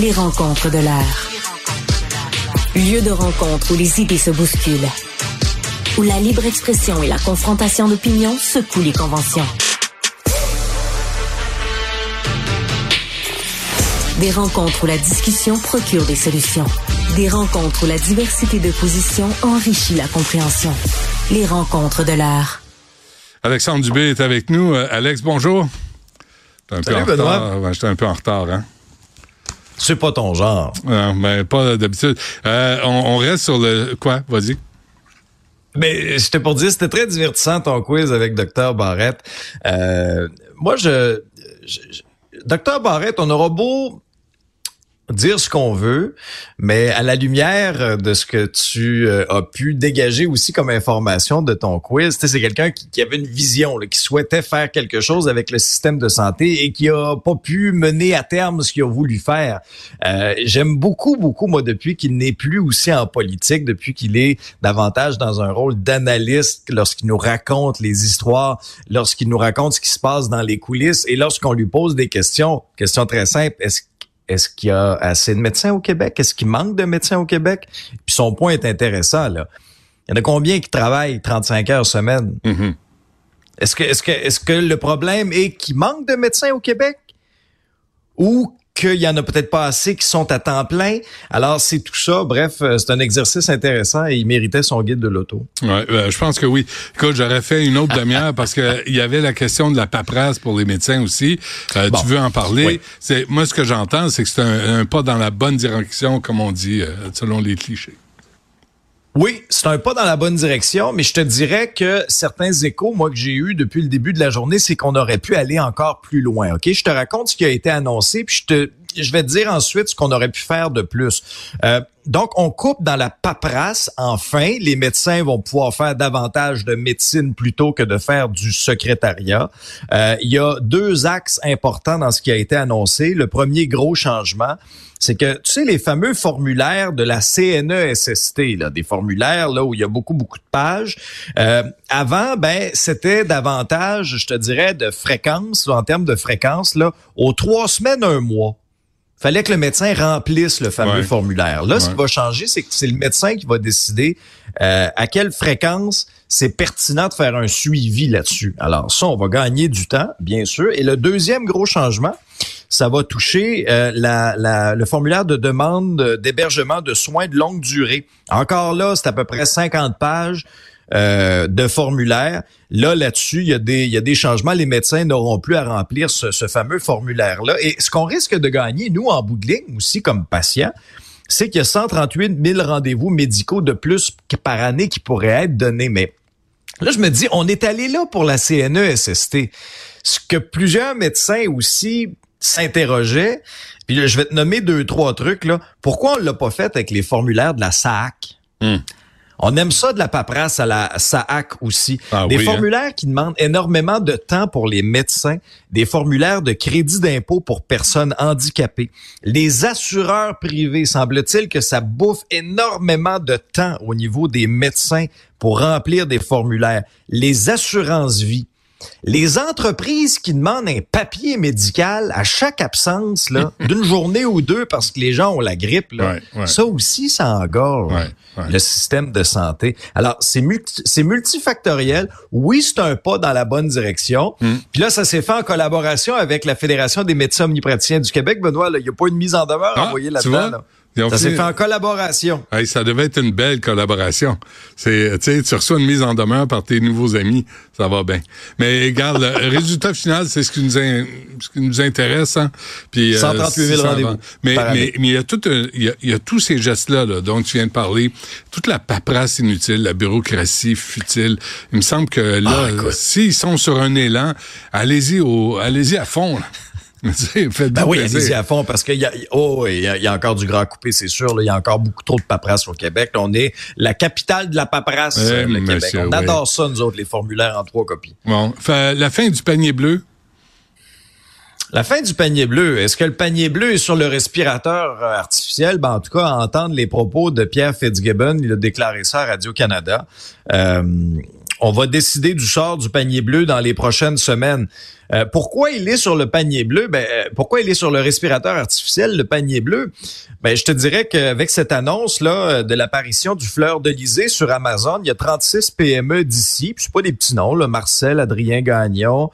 Les rencontres de l'air. Lieu de rencontre où les idées se bousculent. Où la libre expression et la confrontation d'opinions secouent les conventions. Des rencontres où la discussion procure des solutions. Des rencontres où la diversité de positions enrichit la compréhension. Les rencontres de l'air. Alexandre Dubé est avec nous. Euh, Alex, bonjour. Un Salut, peu Benoît. J'étais un peu en retard, hein? C'est pas ton genre. Non, mais pas d'habitude. Euh, on, reste sur le... Quoi? Vas-y. Mais c'était pour dire, c'était très divertissant ton quiz avec Dr. Barrette. Euh, moi, je, je, Dr. Barrette, on aura beau dire ce qu'on veut, mais à la lumière de ce que tu euh, as pu dégager aussi comme information de ton quiz, c'est quelqu'un qui, avait une vision, qui souhaitait faire quelque chose avec le système de santé et qui a pas pu mener à terme ce qu'il a voulu faire. Euh, J'aime beaucoup, beaucoup, moi, depuis qu'il n'est plus aussi en politique, depuis qu'il est davantage dans un rôle d'analyste lorsqu'il nous raconte les histoires, lorsqu'il nous raconte ce qui se passe dans les coulisses et lorsqu'on lui pose des questions, question très simple, est-ce est-ce qu'il y a assez de médecins au Québec? Est-ce qu'il manque de médecins au Québec? Puis son point est intéressant, là. Il y en a combien qui travaillent 35 heures semaine? Mm-hmm. Est-ce que, est-ce que, est-ce que le problème est qu'il manque de médecins au Québec? Ou qu'il y en a peut-être pas assez qui sont à temps plein. Alors, c'est tout ça. Bref, euh, c'est un exercice intéressant et il méritait son guide de l'auto. Ouais, euh, je pense que oui. Écoute, j'aurais fait une autre demi-heure parce que il y avait la question de la paperasse pour les médecins aussi. Euh, tu veux en parler? C'est Moi, ce que j'entends, c'est que c'est un, pas dans la bonne direction, comme on dit, selon les clichés. Oui, c'est un pas dans la bonne direction, mais je te dirais que certains échos, moi, que j'ai eu depuis le début de la journée, c'est qu'on aurait pu aller encore plus loin. OK? Je te raconte ce qui a été annoncé, puis je te, je vais te dire ensuite ce qu'on aurait pu faire de plus. Euh, donc, on coupe dans la paperasse. Enfin, les médecins vont pouvoir faire davantage de médecine plutôt que de faire du secrétariat. Euh, il y a deux axes importants dans ce qui a été annoncé. Le premier gros changement, c'est que, tu sais, les fameux formulaires de la CNESST, là, des formulaires là où il y a beaucoup, beaucoup de pages. Euh, avant, ben, c'était davantage, je te dirais, de fréquence, en termes de fréquence, là, aux trois semaines, un mois fallait que le médecin remplisse le fameux formulaire. Là, ce qui va changer, c'est que c'est le médecin qui va décider euh, à quelle fréquence c'est pertinent de faire un suivi là-dessus. Alors ça, on va gagner du temps, bien sûr. Et le deuxième gros changement, ça va toucher euh, la, le formulaire de demande d'hébergement de soins de longue durée. Encore là, c'est à peu près 50 pages. Euh, de formulaire. Là, là-dessus, il y, a des, il y a des changements. Les médecins n'auront plus à remplir ce, fameux formulaire-là. Et ce qu'on risque de gagner, nous, en bout de ligne, aussi comme patients, c'est qu'il y a 138 000 rendez-vous médicaux de plus par année qui pourraient être donnés. Mais là, je me dis, on est allé là pour la CNESST. Ce que plusieurs médecins aussi s'interrogeaient, puis je vais te nommer deux, trois trucs, là. Pourquoi on l'a pas fait avec les formulaires de la SAC? On aime ça de la paperasse à la SAAC aussi. Ah des hein? formulaires qui demandent énormément de temps pour les médecins, des formulaires de crédit d'impôt pour personnes handicapées. Les assureurs privés, semble-t-il que ça bouffe énormément de temps au niveau des médecins pour remplir des formulaires. Les assurances vie. Les entreprises qui demandent un papier médical à chaque absence là, d'une journée ou deux parce que les gens ont la grippe, là, ça aussi, ça engorge le système de santé. Alors, c'est c'est multifactoriel. Oui, c'est un pas dans la bonne direction. Hmm. Puis là, ça s'est fait en collaboration avec la Fédération des médecins omnipraticiens du Québec. Benoît, il n'y a pas une mise en demeure ah, envoyée là-dedans. Ça s'est fait en collaboration. ça devait être une belle collaboration. C'est, tu reçois une mise en demeure par tes nouveaux amis, ça va bien. Mais regarde, le résultat final, c'est ce qui nous, ce qui nous intéresse. Hein? Puis, 138 euh, 000 rendez-vous. Mais, mais, mais, il y a tout, il y a, tous ces gestes-là là, dont tu viens de parler, toute la paperasse inutile, la bureaucratie futile. Il me semble que là, ah, s'ils sont sur un élan, allez-y au, allez-y à fond. Là. ben oui, allez-y à fond parce qu'il y a, oh, il y, a, encore du gras à couper, c'est sûr. il y a encore beaucoup trop de paperasse au Québec. on est la capitale de la paperasse, eh, le Québec. On adore ça, nous autres, les formulaires en trois copies. Bon, la fin du panier bleu. La fin du panier bleu. Est-ce que le panier bleu est sur le respirateur euh, artificiel? Ben, en tout cas, à entendre les propos de Pierre Fitzgibbon, il a déclaré ça à Radio-Canada. Euh, on va décider du sort du panier bleu dans les prochaines semaines. Euh, pourquoi il est sur le panier bleu? Ben, euh, pourquoi il est sur le respirateur artificiel, le panier bleu? Ben, je te dirais qu'avec cette annonce-là de l'apparition du fleur de sur Amazon, il y a 36 PME d'ici. C'est pas des petits noms, là, Marcel, Adrien Gagnon,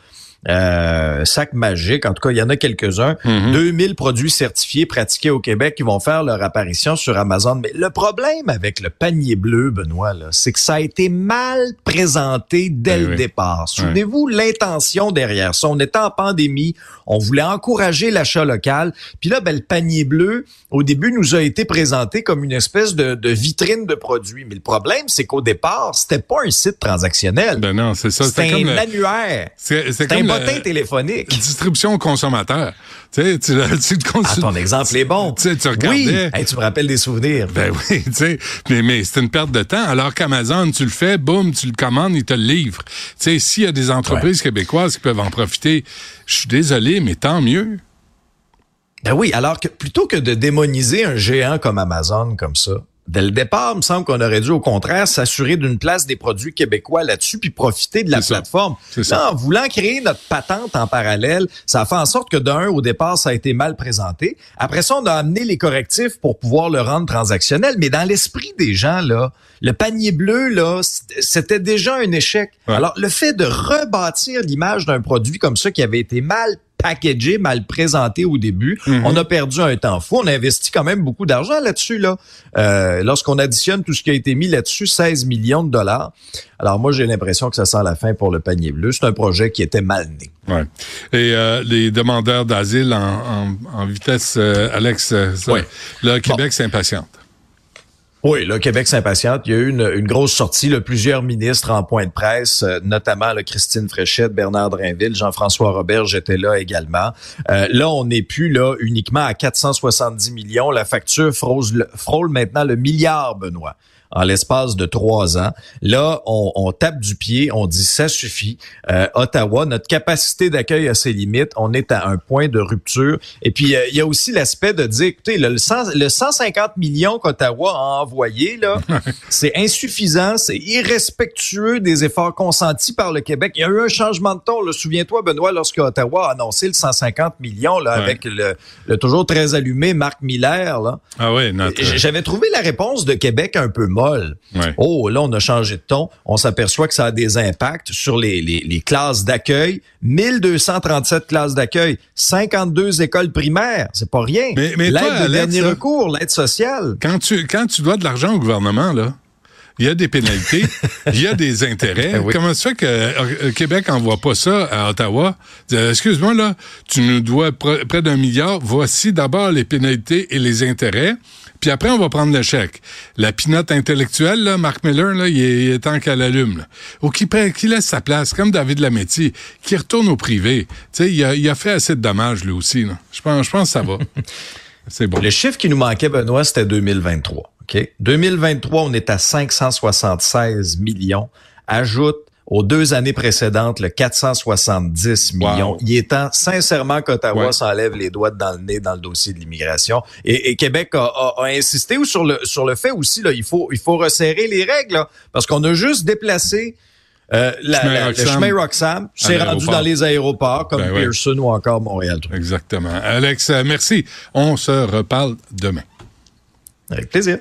euh, sac magique. En tout cas, il y en a quelques-uns. 2000 mhm. produits certifiés pratiqués au Québec qui vont faire leur apparition sur Amazon. Mais le problème avec le panier bleu, Benoît, c'est que ça a été mal présenté dès ben le départ. Souvenez-vous l'intention derrière ça. On était en pandémie. On voulait encourager l'achat local. Puis là, ben, le panier bleu, au début, nous a été présenté comme une espèce de, vitrine de produits. Mais le problème, c'est qu'au départ, c'était pas un site transactionnel. Ben non, c'est ça. C'était un annuaire. C'est bottin téléphonique. Distribution consommateur. Tu sais, tu, tu te ah, ton exemple est bon. Tu, tu regardais. Oui. tu me rappelles des souvenirs. Ben oui, tu sais. Mais, mais c'est une perte de temps. Alors qu'Amazon, tu le fais, boum, tu le commandes, il te le livre. Tu sais, s'il y a des entreprises québécoises qui peuvent en profiter, je suis désolé, mais tant mieux. Ben oui, alors que plutôt que de démoniser un géant comme Amazon comme ça, Dès le départ, il me semble qu'on aurait dû, au contraire, s'assurer d'une place des produits québécois là-dessus, puis profiter de la plateforme. Là, en voulant créer notre patente en parallèle, ça a fait en sorte que d'un, au départ, ça a été mal présenté. Après ça, on a amené les correctifs pour pouvoir le rendre transactionnel. Mais dans l'esprit des gens, là, le panier bleu, là, c'était déjà un échec. Alors, le fait de rebâtir l'image d'un produit comme ça qui avait été mal packagé, mal présenté au début. Mhm. On a perdu un temps fou. On a investi quand même beaucoup d'argent là-dessus. Là. Euh, Lorsqu'on additionne tout ce qui a été mis là-dessus, 16 millions de dollars. Alors moi, j'ai l'impression que ça sent la fin pour le panier bleu. C'est un projet qui était mal né. Ouais. Et euh, les demandeurs d'asile en, en, vitesse, euh, Alex, euh, le Québec s'impatiente. Oui, le Québec s'impatiente. Il y a eu une, grosse sortie, là, plusieurs ministres en point de presse, euh, notamment Christine Fréchette, Bernard Drinville, Jean-François Robert, j'étais là également. Euh, là, on n'est plus là uniquement à 470 millions. La facture frôle maintenant le milliard, Benoît en l'espace de trois ans. Là, on, tape du pied, on dit ça suffit. Euh, Ottawa, notre capacité d'accueil a ses limites. On est à un point de rupture. Et puis, euh, il y a aussi l'aspect de dire, écoutez, le, 150 millions qu'Ottawa a envoyé, là, c'est insuffisant, c'est irrespectueux des efforts consentis par le Québec. Il y a eu un changement de ton. Souviens-toi, Benoît, lorsque Ottawa a annoncé le 150 millions là, avec le, toujours très allumé Marc Miller. Là. Ah oui, J'avais trouvé la réponse de Québec un peu molle. Oh, là, on a changé de ton. On s'aperçoit que ça a des impacts sur les, les, classes d'accueil. 1237 classes d'accueil, 52 écoles primaires. C'est pas rien. Mais, mais l'aide de dernier recours, l'aide sociale. Quand tu, quand tu dois de l'argent au gouvernement, là, il y a des pénalités, il y a des intérêts. Ben Comment ça fait que euh, Québec envoie pas ça à Ottawa? Excuse-moi, là, tu nous dois près d'un milliard. Voici d'abord les pénalités et les intérêts. Puis après, on va prendre le chèque. La pinote intellectuelle, là, Mark Miller, là, il, est, temps qu'elle allume. Ou qui, qui laisse sa place, comme David Lametti, qui retourne au privé. Tu sais, il a, il a fait assez de dommages, lui aussi. Je, pense, je pense que ça va. C'est bon. Le chiffre qui nous manquait, Benoît, c'était 2023. OK? 2023, on est à 576 millions. Ajoute aux deux années précédentes, le 470 millions. Il est temps, sincèrement, qu'Ottawa s'enlève les doigts dans le nez dans le dossier de l'immigration. Et, Québec a, insisté sur le, sur le fait aussi, là, il faut, il faut resserrer les règles, parce qu'on a juste déplacé euh, la, le chemin Roxham c'est rendu dans les aéroports comme ben Pearson ou encore Montréal. Exactement. Alex, euh, merci. On se reparle demain. Avec plaisir.